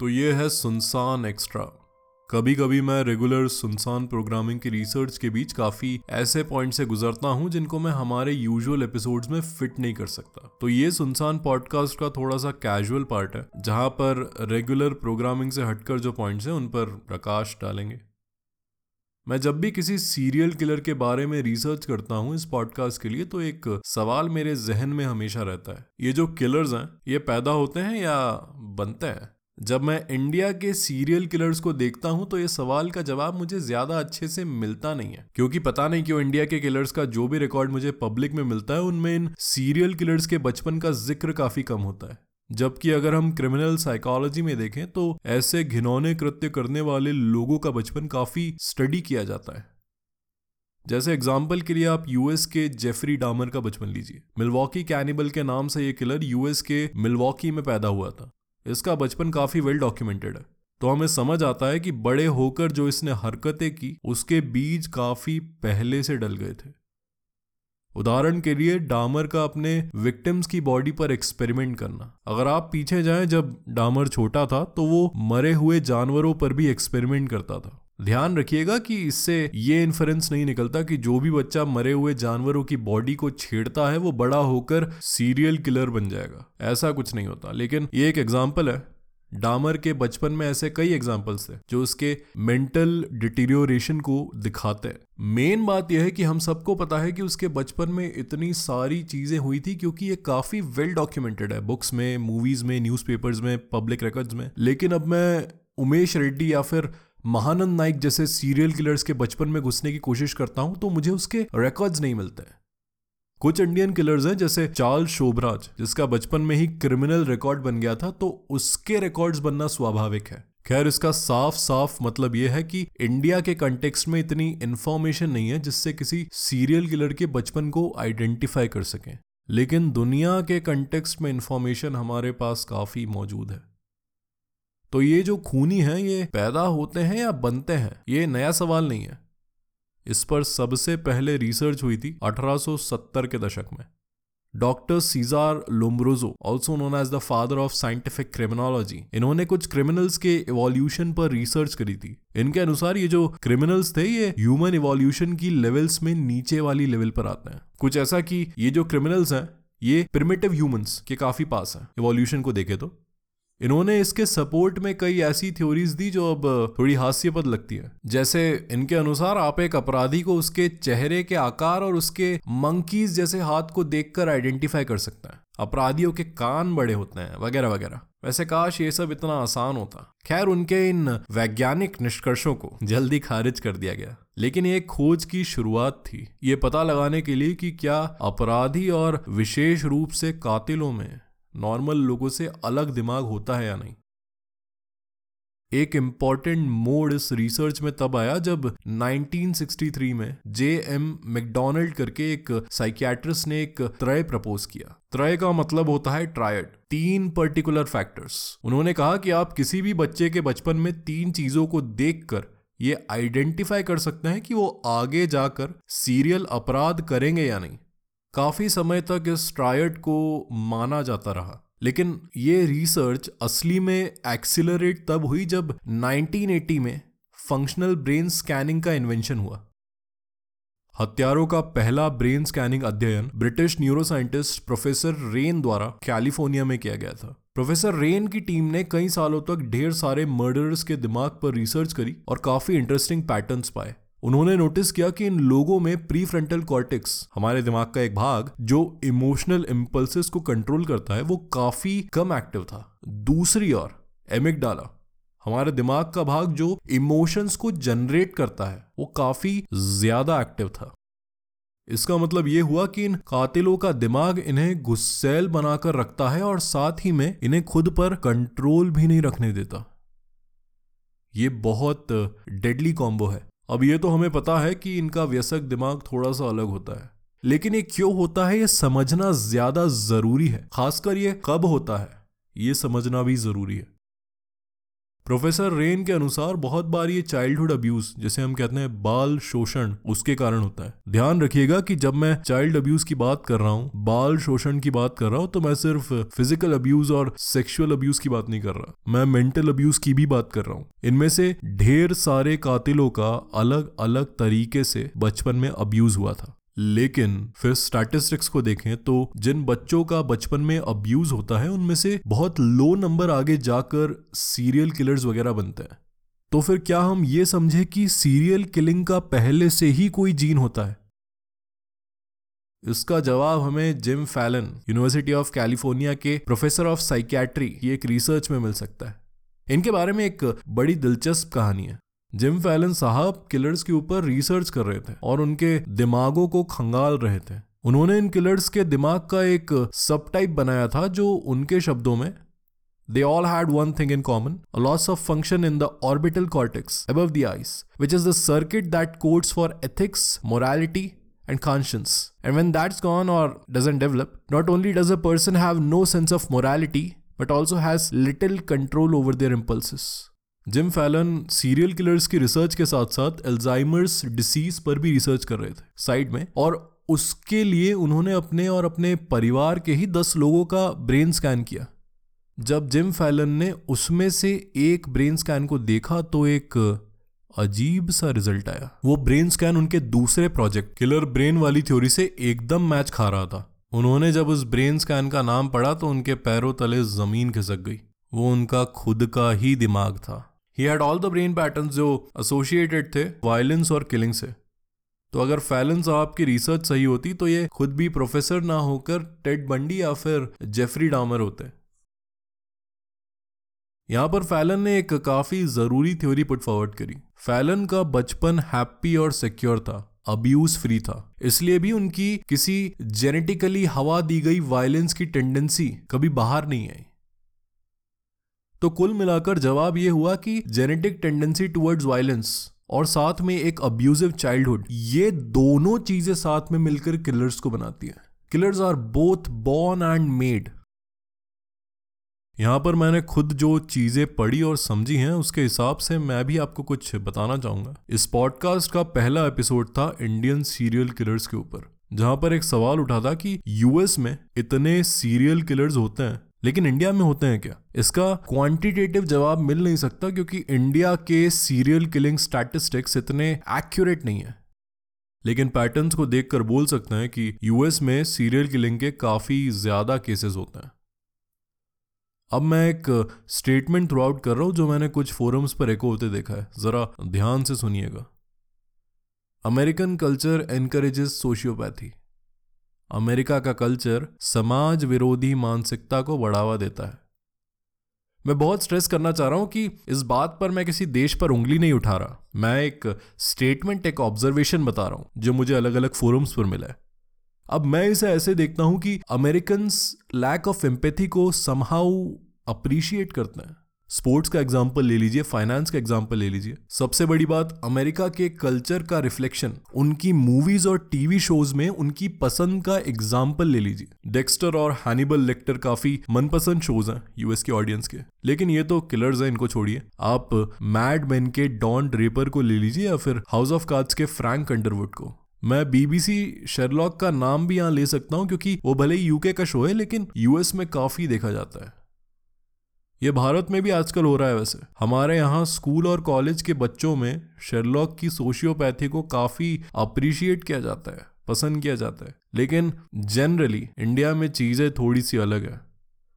तो ये है सुनसान एक्स्ट्रा कभी कभी मैं रेगुलर सुनसान प्रोग्रामिंग की रिसर्च के बीच काफ़ी ऐसे पॉइंट से गुजरता हूँ जिनको मैं हमारे यूजुअल एपिसोड्स में फिट नहीं कर सकता। तो ये सुनसान पॉडकास्ट का थोड़ा सा कैजुअल पार्ट है, जहाँ पर रेगुलर प्रोग्रामिंग से हटकर जो पॉइंट्स हैं उन पर प्रकाश डालेंगे। मैं जब भी किसी सीरियल किलर के बारे में रिसर्च करता हूँ इस पॉडकास्ट के लिए तो एक सवाल मेरे जहन में हमेशा रहता है। ये जो किलर्स हैं, ये पैदा होते हैं या बनते हैं? जब मैं इंडिया के सीरियल किलर्स को देखता हूँ तो ये सवाल का जवाब मुझे ज़्यादा अच्छे से मिलता नहीं है। क्योंकि पता नहीं क्यों इंडिया के किलर्स का जो भी रिकॉर्ड मुझे पब्लिक में मिलता है, उनमें इन सीरियल किलर्स के बचपन का ज़िक्र काफ़ी कम होता है। जबकि अगर हम क्रिमिनल साइकोलॉजी में देखें तो ऐसे घिनौने कृत्य करने वाले लोगों का बचपन काफ़ी स्टडी किया जाता है। जैसे एग्ज़ाम्पल के लिए आप यूएस के जेफरी डामर का बचपन लीजिए। मिलवॉकी कैनिबल के नाम से ये किलर यूएस के मिलवॉकी में पैदा हुआ था। इसका बचपन काफ़ी वेल डॉक्यूमेंटेड है। तो हमें समझ आता है कि बड़े होकर जो इसने हरकतें की, उसके बीज काफ़ी पहले से डल गए थे। उदाहरण के लिए, डामर का अपने विक्टिम्स की बॉडी पर एक्सपेरिमेंट करना। अगर आप पीछे जाएँ, जब डामर छोटा था तो वो मरे हुए जानवरों पर भी एक्सपेरिमेंट करता था। ध्यान रखिएगा कि इससे ये इन्फ्रेंस नहीं निकलता कि जो भी बच्चा मरे हुए जानवरों की बॉडी को छेड़ता है, वो बड़ा होकर सीरियल किलर बन जाएगा। ऐसा कुछ नहीं होता। लेकिन ये एक एग्ज़ाम्पल है। डामर के बचपन में ऐसे कई एग्जाम्पल्स थे जो उसके मेंटल डिटीरियोरेशन को दिखाते हैं। मेन बात यह है कि हम सबको पता है कि उसके बचपन में इतनी सारी चीज़ें हुई थी क्योंकि ये काफ़ी वेल डॉक्यूमेंटेड है बुक्स में मूवीज़ में न्यूज़पेपर्स में पब्लिक रिकॉर्ड्स में। लेकिन अब मैं उमेश रेड्डी या फिर महानंद नाइक जैसे सीरियल किलर्स के बचपन में घुसने की कोशिश करता हूँ तो मुझे उसके रिकॉर्ड्स नहीं मिलते कुछ इंडियन किलर्स हैं, जैसे चार्ल शोभराज जिसका बचपन में ही क्रिमिनल रिकॉर्ड बन गया था तो उसके रिकॉर्ड्स बनना स्वाभाविक है। खैर, इसका साफ़ साफ़ मतलब यह है कि इंडिया के कंटेक्स्ट में इतनी इंफॉर्मेशन नहीं है, जिससे किसी सीरियल किलर के बचपन को आइडेंटिफाई कर सकें। लेकिन दुनिया के कंटेक्स्ट में इंफॉर्मेशन हमारे पास काफ़ी मौजूद है। तो ये जो खूनी हैं, ये पैदा होते हैं या बनते हैं? ये नया सवाल नहीं है। इस पर सबसे पहले रिसर्च हुई थी 1870 के दशक में। Doctor Cesare Lombroso also known as the father of scientific criminology इन्होंने कुछ क्रिमिनल्स के इवोल्यूशन पर रिसर्च करी थी। इनके अनुसार ये जो क्रिमिनल्स थे, ये ह्यूमन इवोल्यूशन की लेवल्स में नीचे वाली लेवल पर आते हैं। कुछ ऐसा कि ये जो क्रिमिनल्स हैं, ये प्रिमेटिव ह्यूमंस के काफ़ी पास हैं। इवोल्यूशन को देखे तो। इन्होंने इसके सपोर्ट में कई ऐसी थ्योरीज दी जो अब थोड़ी हास्यपद लगती है। जैसे इनके अनुसार आप एक अपराधी को उसके चेहरे के आकार और उसके मंकीज जैसे हाथ को देखकर आइडेंटिफाई कर सकते हैं। अपराधियों के कान बड़े होते हैं, वगैरह वगैरह। वैसे काश ये सब इतना आसान होता। खैर, उनके इन वैज्ञानिक निष्कर्षों को जल्दी खारिज कर दिया गया। लेकिन ये खोज की शुरुआत थी। ये पता लगाने के लिए कि क्या अपराधी और विशेष रूप से कातिलों में नॉर्मल लोगों से अलग दिमाग होता है या नहीं? एक इंपॉर्टेंट मोड इस रिसर्च में तब आया जब 1963 में जे एम मैकडोनल्ड करके एक साइकियाट्रिस्ट ने एक त्रय प्रपोज किया। त्रय का मतलब होता है ट्रायड तीन पर्टिकुलर फैक्टर्स उन्होंने कहा कि आप किसी भी बच्चे के बचपन में तीन चीज़ों को देखकर ये आइडेंटिफाई कर सकते हैं कि वो आगे जाकर सीरियल अपराध करेंगे या नहीं। काफ़ी समय तक इस ट्रायड को माना जाता रहा। लेकिन ये रिसर्च असली में एक्सिलरेट तब हुई जब 1980 में फंक्शनल ब्रेन स्कैनिंग का इन्वेंशन हुआ। हत्यारों का पहला ब्रेन स्कैनिंग अध्ययन ब्रिटिश न्यूरोसाइंटिस्ट प्रोफेसर रेन द्वारा कैलिफ़ोर्निया में किया गया था। प्रोफेसर रेन की टीम ने कई सालों तक ढेर सारे मर्डरर्स के दिमाग पर रिसर्च करी और काफ़ी इंटरेस्टिंग पैटर्न्स पाए। उन्होंने नोटिस किया कि इन लोगों में प्री फ्रंटल कॉर्टिक्स हमारे दिमाग का एक भाग, जो इमोशनल इम्पल्सिस को कंट्रोल करता है, वो काफ़ी कम एक्टिव था। दूसरी ओर एमिकडाला हमारे दिमाग का भाग जो इमोशंस को जनरेट करता है, वो काफ़ी ज़्यादा एक्टिव था। इसका मतलब ये हुआ कि इन कातिलों का दिमाग इन्हें गुस्सेल बनाकर रखता है और साथ ही में इन्हें खुद पर कंट्रोल भी नहीं रखने देता। ये बहुत डेडली कॉम्बो है। अब ये तो हमें पता है कि इनका व्यसक दिमाग थोड़ा सा अलग होता है। लेकिन ये क्यों होता है, ये समझना ज़्यादा ज़रूरी है। खासकर ये कब होता है, ये समझना भी ज़रूरी है। प्रोफेसर रेन के अनुसार बहुत बार ये चाइल्डहुड अब्यूज जिसे हम कहते हैं बाल शोषण, उसके कारण होता है। ध्यान रखिएगा कि जब मैं चाइल्ड अब्यूज की बात कर रहा हूँ, बाल शोषण की बात कर रहा हूँ तो मैं सिर्फ़ फ़िज़िकल अब्यूज और सेक्सुअल अब्यूज की बात नहीं कर रहा। मैं मेंटल अब्यूज की भी बात कर रहा हूँ। इनमें से ढेर सारे कातिलों का अलग अलग तरीके से बचपन में अब्यूज हुआ था। लेकिन फिर स्टैटिस्टिक्स को देखें तो जिन बच्चों का बचपन में अब्यूज होता है, उनमें से बहुत लो नंबर आगे जाकर सीरियल किलर्स वगैरह बनते हैं। तो फिर क्या हम ये समझे कि सीरियल किलिंग का पहले से ही कोई जीन होता है? इसका जवाब हमें Jim Fallon university of California के प्रोफेसर ऑफ़ साइकियाट्री की एक रिसर्च में मिल सकता है। इनके बारे में एक बड़ी दिलचस्प कहानी है। जिम फैलन साहब किलर्स के ऊपर रिसर्च कर रहे थे और उनके दिमागों को खंगाल रहे थे। उन्होंने इन किलर्स के दिमाग का एक सब टाइप बनाया था जो उनके शब्दों में they all had one thing in common loss of function in the orbital cortex above the eyes which is the circuit that codes for ethics morality and conscience and when that gone or doesn't develop not only does a person have no sense of morality but also has little control over their impulse Jim Fallon serial killers की research के साथ साथ Alzheimer's disease पर भी research कर रहे थे side में। और उसके लिए उन्होंने अपने और अपने परिवार के ही दस लोगों का ब्रेन स्कैन किया। जब जिम फैलन ने उसमें से एक ब्रेन स्कैन को देखा तो एक अजीब सा रिज़ल्ट आया। वो ब्रेन स्कैन उनके दूसरे प्रोजेक्ट किलर ब्रेन वाली थ्योरी से एकदम मैच खा रहा था। उन्होंने जब उस ब्रेन स्कैन का नाम पढ़ा तो उनके पैरों तले ज़मीन खिसक गई। वो उनका खुद का ही दिमाग था। He had all the brain pattern जो एसोसिएटेड थे वायलेंस और किलिंग से। तो अगर फैलन साहब की रिसर्च सही होती तो ये खुद भी प्रोफेसर ना होकर टेड बंडी या फिर जेफरी डामर होते। यहाँ पर फैलन ने एक काफ़ी ज़रूरी थ्योरी पुट फॉरवर्ड करी। फैलन का बचपन हैप्पी और सिक्योर था अब्यूज फ्री था। इसलिए भी उनकी किसी जेनेटिकली हवा दी गई वायलेंस की टेंडेंसी कभी बाहर नहीं आई। तो कुल मिलाकर जवाब यह हुआ कि जेनेटिक टेंडेंसी टुवर्ड्स वायलेंस और साथ में एक अब्यूजिव चाइल्डहुड ये दोनों चीज़ें साथ में मिलकर किलर्स को बनाती है। Killers are both born and made यहाँ पर मैंने खुद जो चीज़ें पढ़ी और समझी हैं, उसके हिसाब से मैं भी आपको कुछ बताना चाहूँगा। इस पॉडकास्ट का पहला एपिसोड था इंडियन सीरियल किलर्स के ऊपर, जहाँ पर एक सवाल उठा था कि यूएस में इतने सीरियल किलर्स होते हैं लेकिन इंडिया में होते हैं क्या? इसका क्वांटिटेटिव जवाब मिल नहीं सकता क्योंकि इंडिया के सीरियल किलिंग स्टैटिस्टिक्स इतने एक्यूरेट नहीं है। लेकिन पैटर्न्स को देखकर बोल सकते हैं कि यूएस में सीरियल किलिंग के काफ़ी ज़्यादा केसेस होते हैं। अब मैं एक स्टेटमेंट थ्रू आउट कर रहा हूँ जो मैंने कुछ फोरम्स पर एको होते देखा है। जरा ध्यान से सुनिएगा। American culture encourages sociopathy America का कल्चर समाज विरोधी मानसिकता को बढ़ावा देता है। मैं बहुत स्ट्रेस करना चाह रहा हूँ कि इस बात पर मैं किसी देश पर उंगली नहीं उठा रहा। मैं एक स्टेटमेंट एक ऑब्जर्वेशन बता रहा हूँ, जो मुझे अलग अलग फोरम्स पर मिला है। अब मैं इसे ऐसे देखता हूँ कि अमेरिकन लैक ऑफ़ एम्पैथी को समहाउ अप्रिशिएट करते हैं। स्पोर्ट्स का एग्ज़ाम्पल ले लीजिए, फाइनेंस का एग्ज़ाम्पल ले लीजिए। सबसे बड़ी बात, अमेरिका के कल्चर का रिफ्लेक्शन। उनकी मूवीज़ और टीवी शोज़ में उनकी पसंद का एग्ज़ाम्पल ले लीजिए। डेक्स्टर और हैनिबल लेक्टर काफ़ी मनपसंद शोज़ हैं यूएस के ऑडियंस के। लेकिन ये तो किलर्स हैं, इनको छोड़िए। आप मैड मैन के डॉन ड्रेपर को ले लीजिए या फिर हाउस ऑफ़ कार्ड्स के फ्रैंक अंडरवुड को। मैं बीबीसी शेरलॉक का नाम भी यहाँ ले सकता हूँ, क्योंकि वो भले ही यूके का शो है, लेकिन यूएस में काफ़ी देखा जाता है। ये भारत में भी आजकल हो रहा है वैसे। हमारे यहाँ स्कूल और कॉलेज के बच्चों में शेरलॉक की सोशियोपैथी को काफ़ी अप्रिशिएट किया जाता है, पसंद किया जाता है। लेकिन जनरली इंडिया में चीज़ें थोड़ी सी अलग है।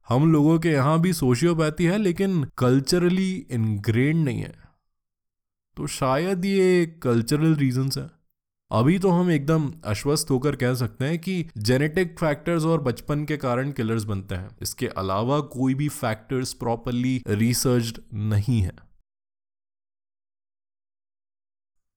हम लोगों के यहाँ भी सोशियोपैथी है, लेकिन कल्चरली इनग्रेन नहीं है। तो शायद ये कल्चरल रीजंस है। अभी तो हम एकदम आश्वस्त होकर कह सकते हैं कि जेनेटिक फैक्टर्स और बचपन के कारण किलर्स बनते हैं। इसके अलावा कोई भी फैक्टर्स प्रॉपरली रिसर्च नहीं है।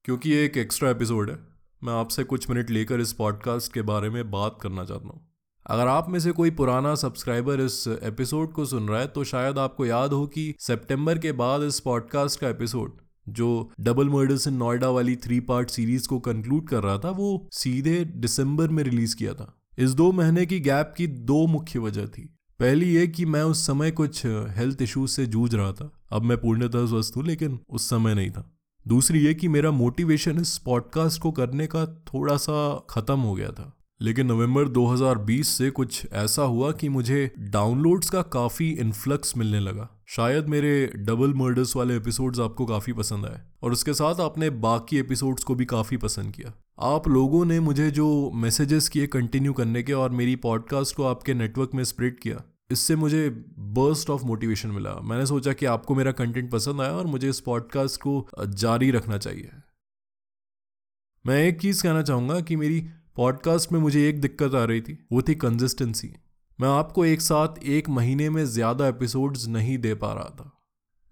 क्योंकि ये एक एक्स्ट्रा एपिसोड है, मैं आपसे कुछ मिनट लेकर इस पॉडकास्ट के बारे में बात करना चाहता हूँ। अगर आप में से कोई पुराना सब्सक्राइबर इस एपिसोड को सुन रहा है तो शायद आपको याद हो कि सितंबर के बाद इस पॉडकास्ट का एपिसोड जो डबल मर्डर्स इन नोएडा वाली थ्री पार्ट सीरीज़ को कंक्लूड कर रहा था, वो सीधे दिसंबर में रिलीज़ किया था। इस दो महीने की गैप की दो मुख्य वजह थी। पहली ये कि मैं उस समय कुछ हेल्थ इश्यूज़ से जूझ रहा था। अब मैं पूर्णतः स्वस्थ हूँ, लेकिन उस समय नहीं था। दूसरी ये कि मेरा मोटिवेशन इस पॉडकास्ट को करने का थोड़ा सा खत्म हो गया था। लेकिन नवंबर 2020 से कुछ ऐसा हुआ कि मुझे डाउनलोड्स का काफ़ी इन्फ्लक्स मिलने लगा। शायद मेरे डबल मर्डर्स वाले एपिसोड्स आपको काफ़ी पसंद आए। और उसके साथ आपने बाकी एपिसोड्स को भी काफ़ी पसंद किया। आप लोगों ने मुझे जो मैसेजेस किए कंटिन्यू करने के और मेरी पॉडकास्ट को आपके नेटवर्क में स्प्रेड किया, इससे मुझे बर्स्ट ऑफ़ मोटिवेशन मिला। मैंने सोचा कि आपको मेरा कंटेंट पसंद आया और मुझे इस पॉडकास्ट को जारी रखना चाहिए। मैं एक चीज़ कहना चाहूँगा कि मेरी पॉडकास्ट में मुझे एक दिक्कत आ रही थी, वो थी कंसिस्टेंसी मैं आपको एक साथ एक महीने में ज़्यादा एपिसोड्स नहीं दे पा रहा था।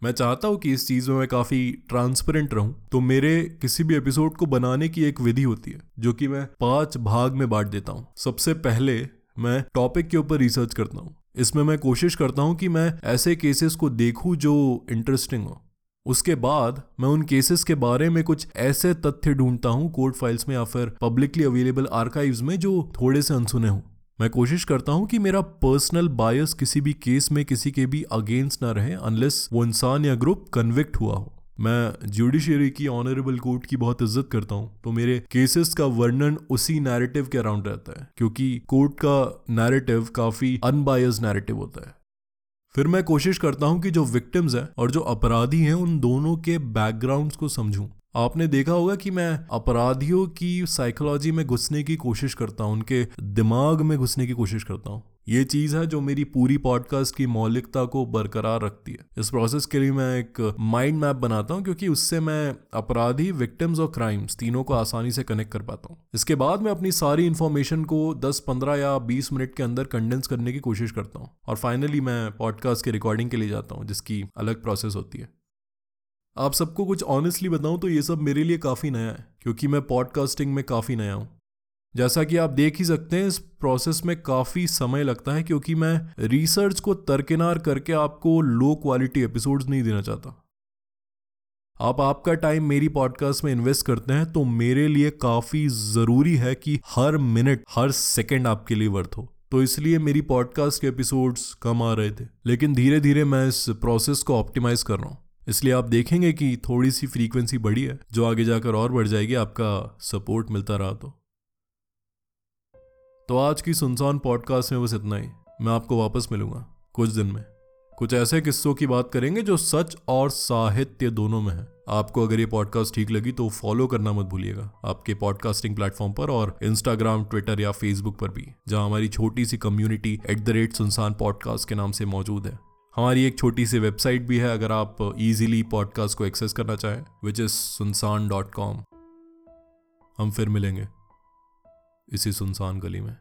मैं चाहता हूँ कि इस चीज़ में मैं काफ़ी ट्रांसपेरेंट रहूँ। तो मेरे किसी भी एपिसोड को बनाने की एक विधि होती है, जो कि मैं पाँच भाग में बांट देता हूँ। सबसे पहले मैं टॉपिक के ऊपर रिसर्च करता हूँ। इसमें मैं कोशिश करता हूँ कि मैं ऐसे केसेस को देखूँ जो इंटरेस्टिंग हो। उसके बाद मैं उन केसेस के बारे में कुछ ऐसे तथ्य ढूंढता हूँ कोर्ट फाइल्स में या फिर पब्लिकली अवेलेबल आर्काइव्स में जो थोड़े से अनसुने हों। मैं कोशिश करता हूँ कि मेरा पर्सनल बायस किसी भी केस में किसी के भी अगेंस्ट ना रहे अनलेस वो इंसान या ग्रुप कन्विक्ट हुआ हो। मैं जुडिशियरी की ऑनरेबल कोर्ट की बहुत इज़्ज़त करता हूँ तो मेरे केसेस का वर्णन उसी नैरेटिव के अराउंड रहता है, क्योंकि कोर्ट का नैरेटिव काफ़ी अनबायस नैरेटिव होता है। फिर मैं कोशिश करता हूँ कि जो विक्टिम्स हैं और जो अपराधी हैं, उन दोनों के बैकग्राउंड्स को समझूं। आपने देखा होगा कि मैं अपराधियों की साइकोलॉजी में घुसने की कोशिश करता हूँ उनके दिमाग में घुसने की कोशिश करता हूँ। ये चीज़ है जो मेरी पूरी पॉडकास्ट की मौलिकता को बरकरार रखती है। इस प्रोसेस के लिए मैं एक माइंड मैप बनाता हूँ क्योंकि उससे मैं अपराधी विक्टिम्स और क्राइम्स तीनों को आसानी से कनेक्ट कर पाता हूँ। इसके बाद मैं अपनी सारी इन्फॉर्मेशन को 10, 15 या 20 मिनट के अंदर कंडेंस करने की कोशिश करता हूँ। और फाइनली मैं पॉडकास्ट के रिकॉर्डिंग के लिए जाता हूँ जिसकी अलग प्रोसेस होती है। आप सबको कुछ ऑनेस्टली बताऊँ तो ये सब मेरे लिए काफ़ी नया है, क्योंकि मैं पॉडकास्टिंग में काफ़ी नया हूँ। जैसा कि आप देख ही सकते हैं, इस प्रोसेस में काफ़ी समय लगता है, क्योंकि मैं रिसर्च को तर्किनार करके आपको लो क्वालिटी एपिसोड्स नहीं देना चाहता। आप आपका टाइम मेरी पॉडकास्ट में इन्वेस्ट करते हैं तो मेरे लिए काफ़ी ज़रूरी है कि हर मिनट हर सेकंड आपके लिए वर्थ हो। तो इसलिए मेरी पॉडकास्ट के एपिसोड्स कम आ रहे थे, लेकिन धीरे धीरे मैं इस प्रोसेस को ऑप्टिमाइज कर रहा हूँ। इसलिए आप देखेंगे कि थोड़ी सी फ्रीक्वेंसी बढ़ी है, जो आगे जाकर और बढ़ जाएगी, आपका सपोर्ट मिलता रहा तो। तो आज की सुनसान पॉडकास्ट में बस इतना ही। मैं आपको वापस मिलूँगा कुछ दिन में। कुछ ऐसे किस्सों की बात करेंगे जो सच और साहित्य दोनों में है। आपको अगर ये पॉडकास्ट ठीक लगी तो फॉलो करना मत भूलिएगा। आपके पॉडकास्टिंग प्लेटफॉर्म पर और इंस्टाग्राम ट्विटर या फेसबुक पर भी, जहाँ हमारी छोटी सी community at the rate Sunsaan podcast के नाम से मौजूद है। हमारी एक छोटी सी वेबसाइट भी है, अगर आप इजीली पॉडकास्ट को एक्सेस करना चाहें which is Sunsaan dot com हम फिर मिलेंगे इसी सुनसान गली में।